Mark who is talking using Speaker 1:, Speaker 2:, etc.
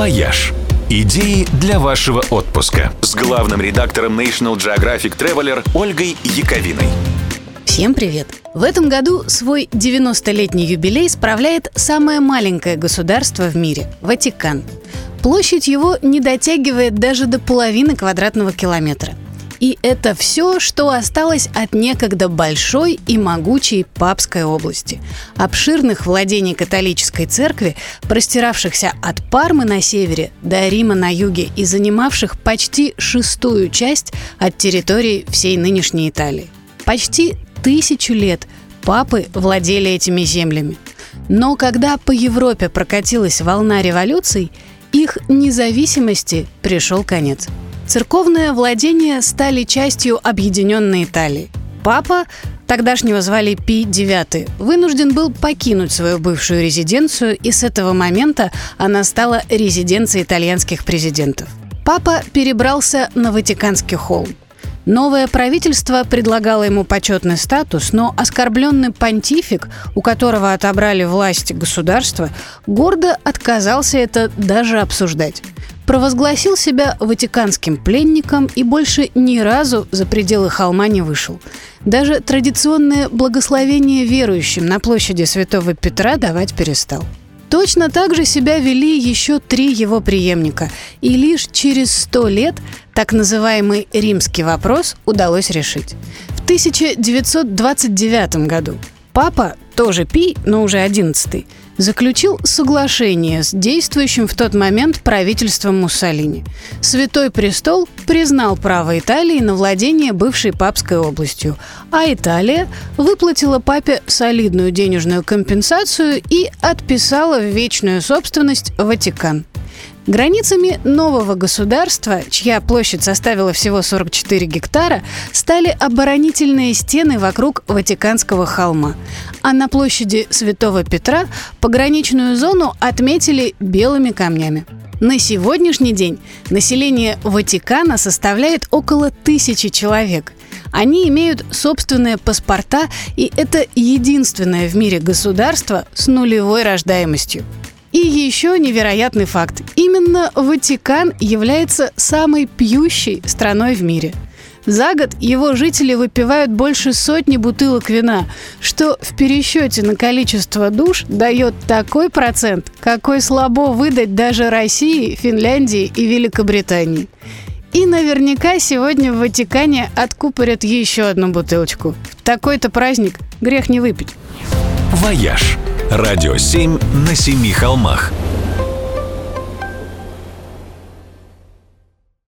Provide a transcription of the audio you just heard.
Speaker 1: «Вояж». Идеи для вашего отпуска с главным редактором National Geographic Traveler Ольгой Яковиной.
Speaker 2: Всем привет! В этом году свой 90-летний юбилей справляет самое маленькое государство в мире – Ватикан. Площадь его не дотягивает даже до половины квадратного километра. И это все, что осталось от некогда большой и могучей Папской области. Обширных владений католической церкви, простиравшихся от Пармы на севере до Рима на юге и занимавших почти шестую часть от территории всей нынешней Италии. Почти тысячу лет папы владели этими землями. Но когда по Европе прокатилась волна революций, их независимости пришел конец – Церковные владения стали частью объединенной Италии. Папа, тогдашнего звали Пи IX, вынужден был покинуть свою бывшую резиденцию, и с этого момента она стала резиденцией итальянских президентов. Папа перебрался на Ватиканский холм. Новое правительство предлагало ему почетный статус, но оскорбленный понтифик, у которого отобрали власть государства, гордо отказался это даже обсуждать провозгласил себя ватиканским пленником и больше ни разу за пределы холма не вышел. Даже традиционное благословение верующим на площади Святого Петра давать перестал. Точно так же себя вели еще три его преемника, и лишь через сто лет так называемый римский вопрос удалось решить. В 1929 году папа, тоже Пи, но уже одиннадцатый, заключил соглашение с действующим в тот момент правительством Муссолини. Святой престол признал право Италии на владение бывшей папской областью, а Италия выплатила папе солидную денежную компенсацию и отписала в вечную собственность Ватикан. Границами нового государства, чья площадь составила всего 44 гектара, стали оборонительные стены вокруг Ватиканского холма. А на площади Святого Петра пограничную зону отметили белыми камнями. На сегодняшний день население Ватикана составляет около тысячи человек. Они имеют собственные паспорта, и это единственное в мире государство с нулевой рождаемостью. И еще невероятный факт. Именно Ватикан является самой пьющей страной в мире. За год его жители выпивают больше сотни бутылок вина, что в пересчете на количество душ дает такой процент, какой слабо выдать даже России, Финляндии и Великобритании. И наверняка сегодня в Ватикане откупорят еще одну бутылочку. Такой-то праздник грех не выпить.
Speaker 1: «Вояж» Радио 7 на семи холмах.